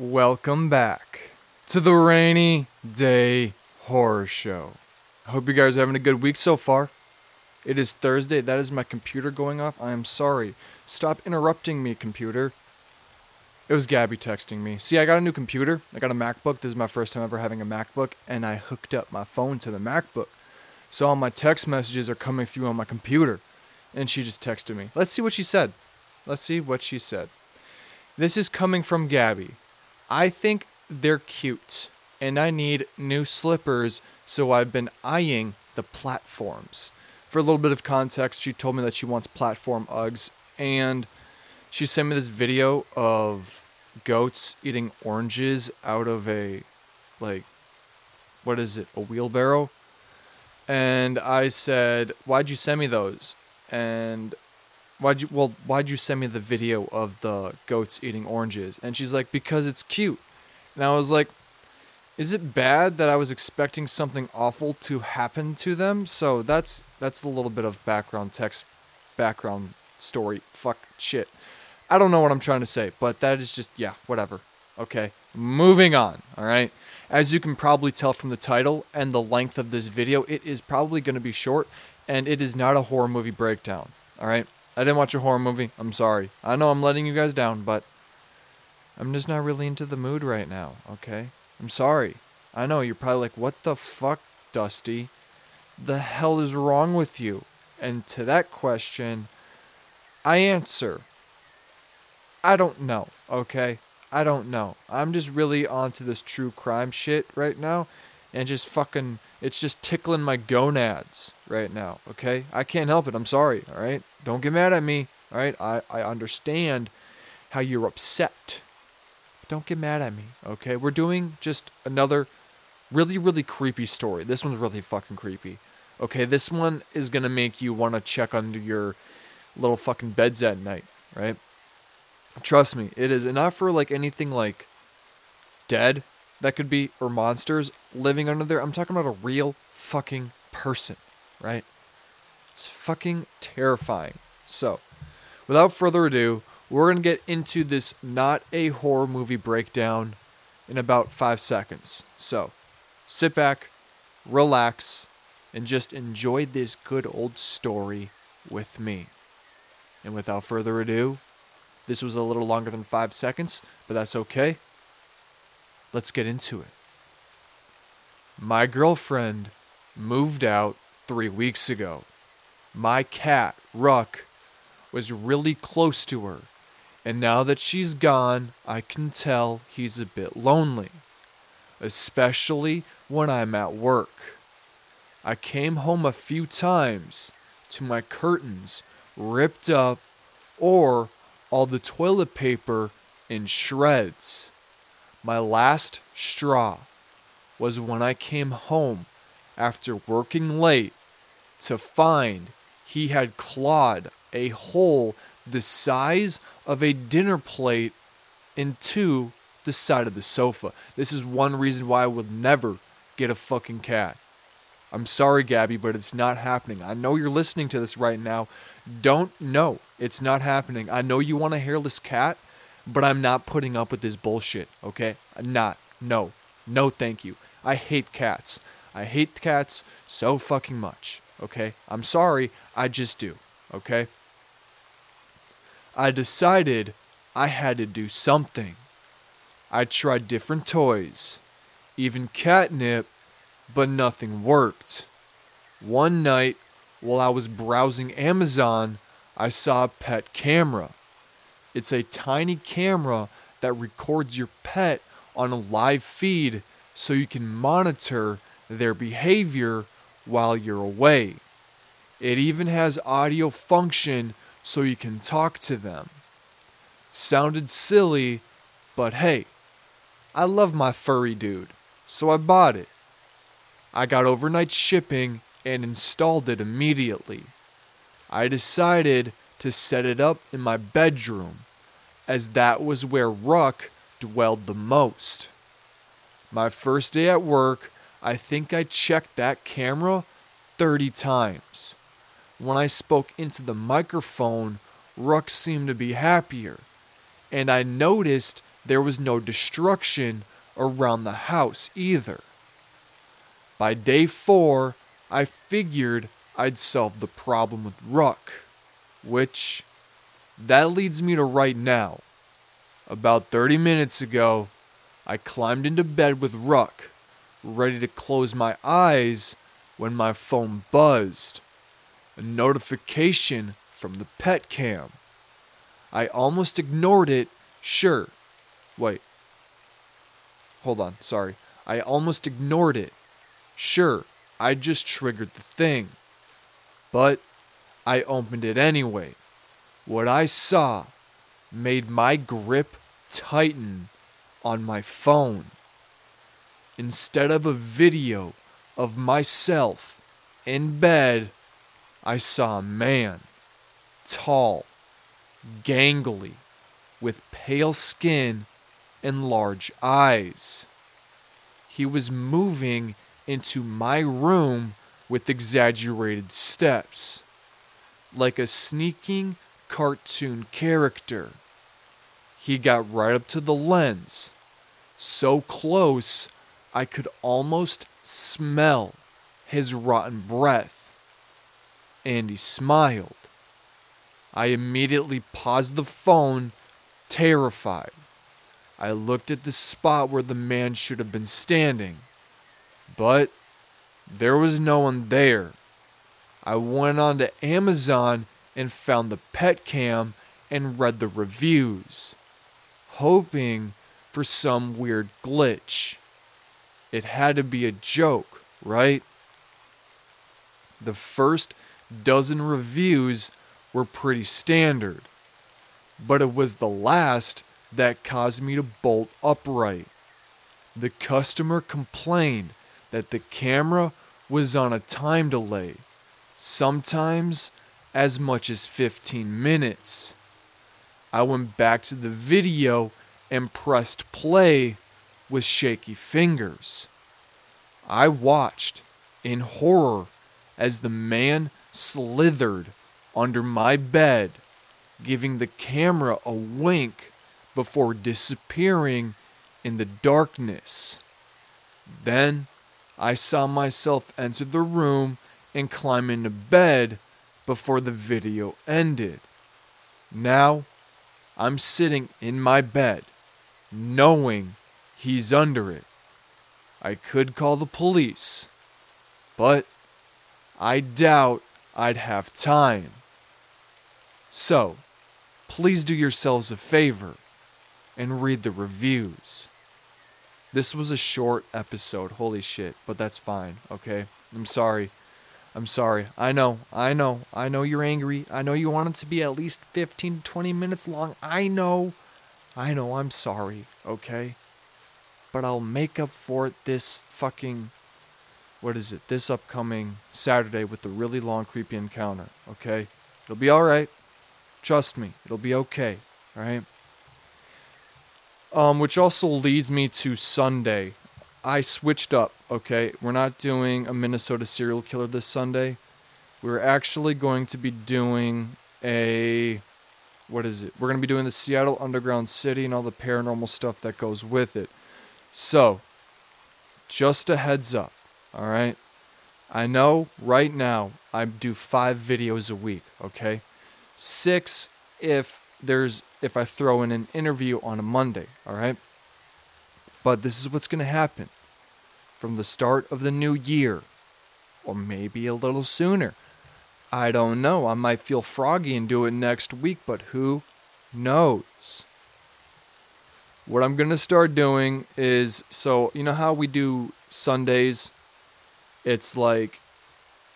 Welcome back to the Rainy Day Horror Show. I hope you guys are having a good week so far. It is Thursday. That is my computer going off. I am sorry. Stop interrupting me, computer. It was Gabby texting me. See, I got a new computer. I got a MacBook. This is my first time ever having a MacBook, and I hooked up my phone to the MacBook. So all my text messages are coming through on my computer. And she just texted me. Let's see what she said. Let's see what she said. This is coming from Gabby. I think they're cute, and I need new slippers, so I've been eyeing the platforms. For a little bit of context, she told me that she wants platform Uggs, and she sent me this video of goats eating oranges out of a, like, what is it, a wheelbarrow? And I said, Why'd you send me those? And why'd you well why'd you send me the video of the goats eating oranges? And she's like because it's cute. And i was like is it bad that i was expecting something awful to happen to them? So that's that's a little bit of background text background story. Fuck shit. I don't know what i'm trying to say but that is just yeah whatever. Okay moving on all right? As you can probably tell from the title and the length of this video it is probably going to be short and it is not a horror movie breakdown all right I didn't watch a horror movie. I'm sorry. I know I'm letting you guys down, but I'm just not really into the mood right now, okay? I'm sorry. I know you're probably like, what the fuck, Dusty? The hell is wrong with you? And to that question, I answer, I don't know, okay? I don't know. I'm just really onto this true crime shit right now and just fucking it's just tickling my gonads right now, okay? I can't help it. I'm sorry, all right? Don't get mad at me, all right? I, I understand how you're upset. Don't get mad at me, okay? We're doing just another really, really creepy story. This one's really fucking creepy. Okay, this one is gonna make you wanna check under your little fucking beds at night, right? Trust me, it is. Not for like anything like dead that could be, or monsters living under there. I'm talking about a real fucking person, right? It's fucking terrifying. So, without further ado, we're going to get into this not a horror movie breakdown in about five seconds. So, sit back, relax, and just enjoy this good old story with me. And without further ado, this was a little longer than five seconds, but that's okay Let's get into it. My girlfriend moved out three weeks ago. My cat, Ruck, was really close to her, and now that she's gone, I can tell he's a bit lonely, especially when I'm at work. I came home a few times to my curtains ripped up or all the toilet paper in shreds. My last straw was when I came home after working late to find he had clawed a hole the size of a dinner plate into the side of the sofa. This is one reason why I would never get a fucking cat. I'm sorry, Gabby, but it's not happening. I know you're listening to this right now. Don't know. It's not happening. I know you want a hairless cat but I'm not putting up with this bullshit, okay? not. No. No, thank you. I hate cats. I hate cats so fucking much, okay? I'm sorry, I just do, okay? I decided I had to do something. I tried different toys, even catnip, but nothing worked. One night, while I was browsing Amazon, I saw a pet camera. It's a tiny camera that records your pet on a live feed so you can monitor their behavior while you're away. It even has audio function so you can talk to them. Sounded silly, but hey, I love my furry dude, so I bought it. I got overnight shipping and installed it immediately. I decided to set it up in my bedroom as that was where Ruck dwelled the most. My first day at work, I think I checked that camera 30 times. When I spoke into the microphone, Ruck seemed to be happier, and I noticed there was no destruction around the house either. By day four, I figured I'd solved the problem with Ruck, which that leads me to right now. About 30 minutes ago, I climbed into bed with Ruck, ready to close my eyes when my phone buzzed. A notification from the pet cam. I almost ignored it, sure. Wait. Hold on, sorry. I almost ignored it. Sure, I just triggered the thing. But I opened it anyway. What I saw made my grip tighten on my phone. Instead of a video of myself in bed, I saw a man, tall, gangly, with pale skin and large eyes. He was moving into my room with exaggerated steps, like a sneaking cartoon character. He got right up to the lens, so close I could almost smell his rotten breath. And he smiled. I immediately paused the phone, terrified. I looked at the spot where the man should have been standing, but there was no one there. I went on to Amazon and found the pet cam and read the reviews, hoping for some weird glitch. It had to be a joke, right? The first dozen reviews were pretty standard, but it was the last that caused me to bolt upright. The customer complained that the camera was on a time delay, sometimes as much as 15 minutes. I went back to the video and pressed play with shaky fingers. I watched in horror as the man slithered under my bed, giving the camera a wink before disappearing in the darkness. Then I saw myself enter the room and climb into bed before the video ended. Now, I'm sitting in my bed, knowing he's under it. I could call the police, but I doubt I'd have time. So, please do yourselves a favor and read the reviews. This was a short episode, holy shit, but that's fine, okay? I'm sorry. I'm sorry. I know, I know, I know you're angry. I know you want it to be at least 15 to 20 minutes long. I know, I know, I'm sorry, okay? But I'll make up for it this fucking, what is it, this upcoming Saturday with the really long, creepy encounter, okay? It'll be alright. Trust me, it'll be okay, alright? Um, which also leads me to Sunday. I switched up, okay? We're not doing a Minnesota serial killer this Sunday. We're actually going to be doing a. What is it? We're going to be doing the Seattle Underground City and all the paranormal stuff that goes with it. So, just a heads up, alright? I know right now I do five videos a week, okay? Six if there's if I throw in an interview on a Monday, all right? But this is what's going to happen from the start of the new year, or maybe a little sooner. I don't know. I might feel froggy and do it next week, but who knows? What I'm going to start doing is so, you know how we do Sundays? It's like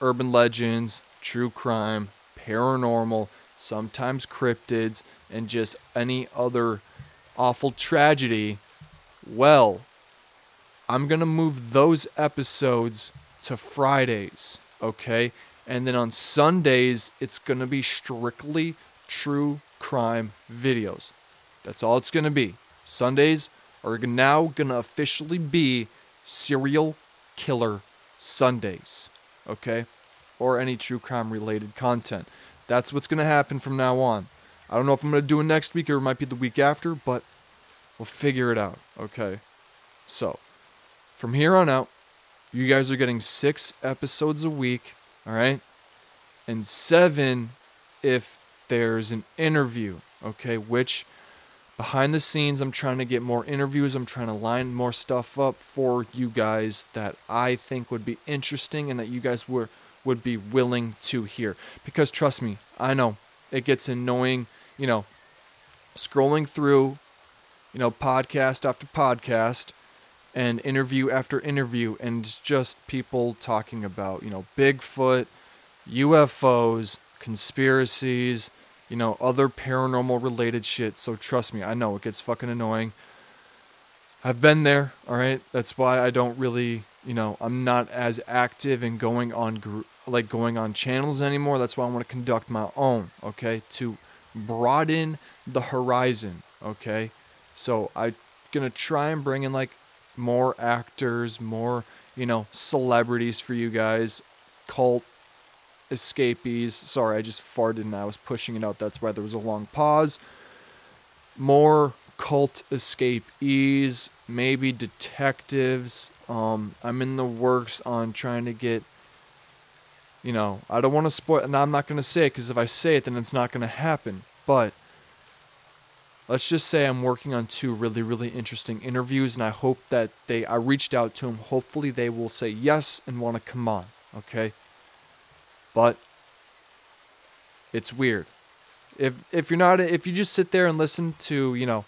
urban legends, true crime, paranormal, sometimes cryptids, and just any other awful tragedy, well, I'm going to move those episodes to Fridays, okay? And then on Sundays, it's going to be strictly true crime videos. That's all it's going to be. Sundays are now going to officially be serial killer Sundays, okay? Or any true crime related content. That's what's going to happen from now on. I don't know if I'm going to do it next week or it might be the week after, but We'll figure it out, okay? So, from here on out, you guys are getting six episodes a week, all right? And seven if there's an interview, okay? Which behind the scenes, I'm trying to get more interviews. I'm trying to line more stuff up for you guys that I think would be interesting and that you guys were would be willing to hear. Because trust me, I know it gets annoying, you know, scrolling through, you know, podcast after podcast and interview after interview and just people talking about, you know, Bigfoot, UFOs, conspiracies, you know, other paranormal related shit. So trust me, I know it gets fucking annoying. I've been there, all right? That's why I don't really, you know, I'm not as active in going on gr- like going on channels anymore. That's why I want to conduct my own, okay? To broaden the horizon, okay? So I'm going to try and bring in like more actors, more, you know, celebrities for you guys, cult escapees. Sorry, I just farted and I was pushing it out. That's why there was a long pause. More cult escapees, maybe detectives. Um, I'm in the works on trying to get, you know, I don't want to spoil, and I'm not going to say it because if I say it, then it's not going to happen. But let's just say I'm working on two really, really interesting interviews, and I hope that they, I reached out to them. Hopefully, they will say yes and want to come on, okay? But it's weird. If if you're not if you just sit there and listen to, you know,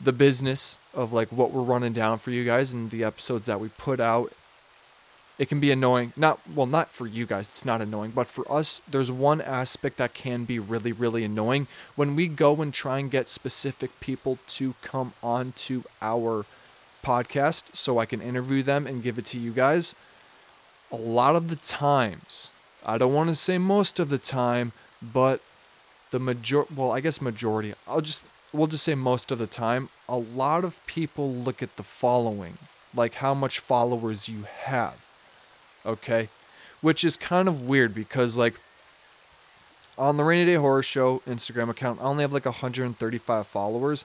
the business of like what we're running down for you guys and the episodes that we put out, it can be annoying. Not well, not for you guys, it's not annoying, but for us, there's one aspect that can be really, really annoying when we go and try and get specific people to come onto our podcast so I can interview them and give it to you guys a lot of the times, I don't want to say most of the time, but the major well, I guess majority. I'll just we'll just say most of the time, a lot of people look at the following, like how much followers you have. Okay? Which is kind of weird because like on the Rainy Day Horror Show Instagram account, I only have like 135 followers,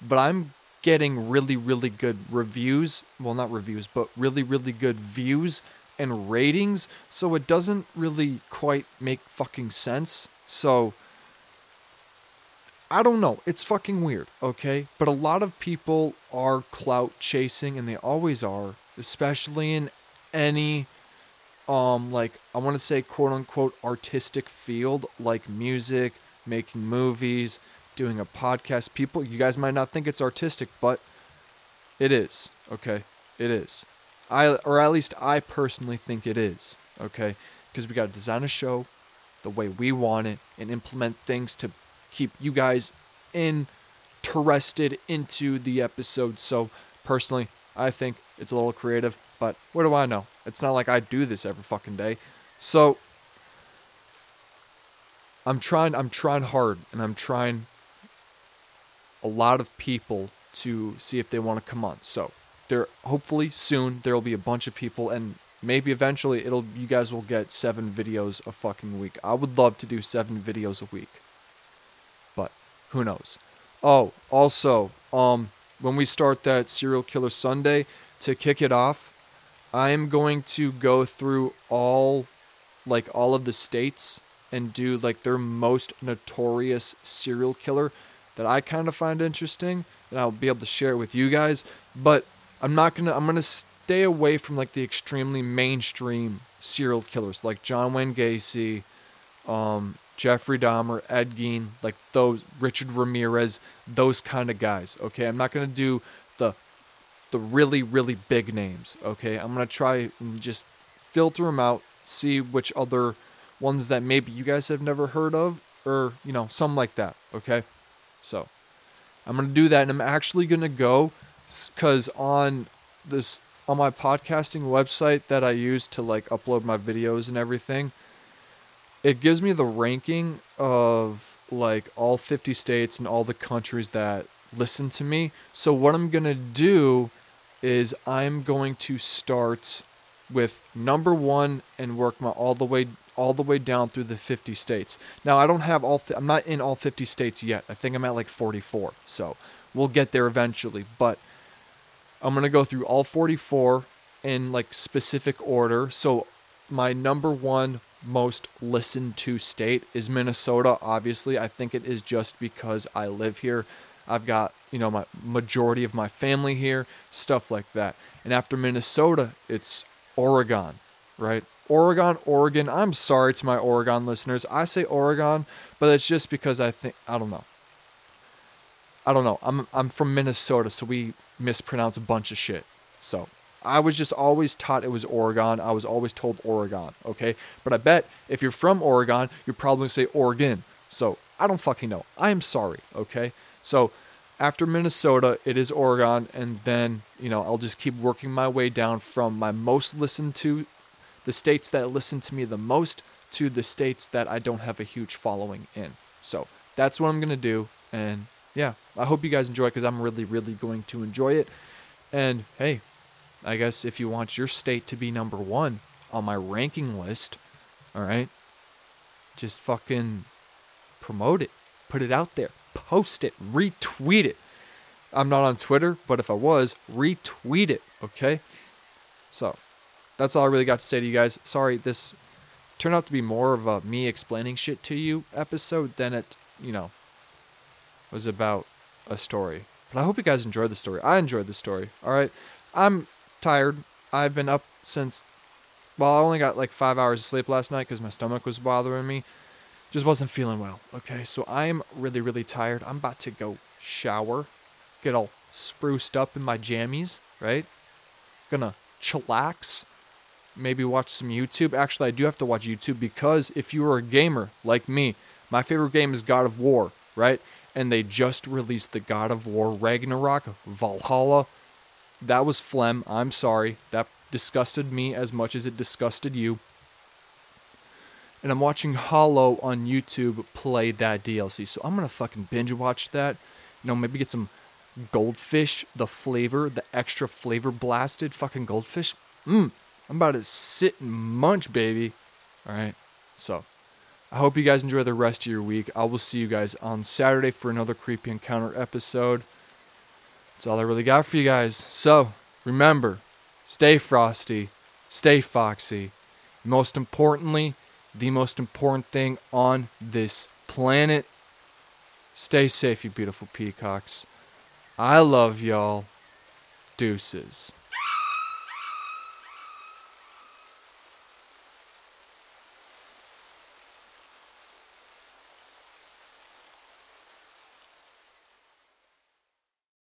but I'm getting really really good reviews, well not reviews, but really really good views and ratings, so it doesn't really quite make fucking sense. So I don't know. It's fucking weird, okay? But a lot of people are clout chasing and they always are, especially in any um like I want to say quote unquote artistic field like music, making movies, doing a podcast. People you guys might not think it's artistic, but it is, okay? It is. I or at least I personally think it is. Okay, because we got to design a show the way we want it and implement things to keep you guys interested into the episode. So personally, I think it's a little creative, but what do I know? It's not like I do this every fucking day. So I'm trying I'm trying hard and I'm trying a lot of people to see if they want to come on. So there hopefully soon there will be a bunch of people and maybe eventually it'll you guys will get seven videos a fucking week. I would love to do seven videos a week. But who knows? Oh, also, um when we start that serial killer Sunday to kick it off, I am going to go through all like all of the states and do like their most notorious serial killer that I kind of find interesting and I'll be able to share it with you guys. But I'm not gonna I'm gonna stay away from like the extremely mainstream serial killers like John Wayne Gacy, um, Jeffrey Dahmer, Ed Gein, like those Richard Ramirez, those kind of guys. Okay, I'm not gonna do the the really really big names. Okay, I'm gonna try and just filter them out, see which other ones that maybe you guys have never heard of, or you know something like that. Okay, so I'm gonna do that, and I'm actually gonna go because on this on my podcasting website that I use to like upload my videos and everything, it gives me the ranking of like all 50 states and all the countries that listen to me. So what I'm going to do is I'm going to start with number 1 and work my all the way all the way down through the 50 states. Now I don't have all I'm not in all 50 states yet. I think I'm at like 44. So We'll get there eventually, but I'm going to go through all 44 in like specific order. So my number one most listened to state is Minnesota. Obviously, I think it is just because I live here. I've got, you know, my majority of my family here, stuff like that. And after Minnesota, it's Oregon, right? Oregon, Oregon. I'm sorry to my Oregon listeners. I say Oregon, but it's just because I think I don't know. I don't know. I'm I'm from Minnesota, so we mispronounce a bunch of shit. So I was just always taught it was Oregon. I was always told Oregon, okay? But I bet if you're from Oregon, you're probably say Oregon. So I don't fucking know. I am sorry, okay? So after Minnesota, it is Oregon, and then, you know, I'll just keep working my way down from my most listened to, the states that listen to me the most, to the states that I don't have a huge following in. So that's what I'm going to do. And yeah, I hope you guys enjoy it because I'm really, really going to enjoy it. And hey, I guess if you want your state to be number one on my ranking list, all right, just fucking promote it, put it out there, post it, retweet it. I'm not on Twitter, but if I was, retweet it, okay? So that's all I really got to say to you guys. Sorry, this turned out to be more of a me explaining shit to you episode than it, you know, was about a story. But I hope you guys enjoyed the story. I enjoyed the story. All right. I'm tired. I've been up since, well, I only got like five hours of sleep last night because my stomach was bothering me. Just wasn't feeling well. Okay, so I'm really, really tired. I'm about to go shower, get all spruced up in my jammies, right? Gonna chillax, maybe watch some YouTube. Actually, I do have to watch YouTube because if you are a gamer like me, my favorite game is God of War, right? And they just released the God of War Ragnarok Valhalla that was phlegm. I'm sorry. That disgusted me as much as it disgusted you. And I'm watching Hollow on YouTube play that DLC. So I'm going to fucking binge watch that. You know, maybe get some goldfish, the flavor, the extra flavor blasted fucking goldfish. Mmm. I'm about to sit and munch, baby. All right. So I hope you guys enjoy the rest of your week. I will see you guys on Saturday for another Creepy Encounter episode. That's all I really got for you guys. So, remember, stay frosty, stay foxy. Most importantly, the most important thing on this planet, stay safe, you beautiful peacocks. I love y'all. Deuces.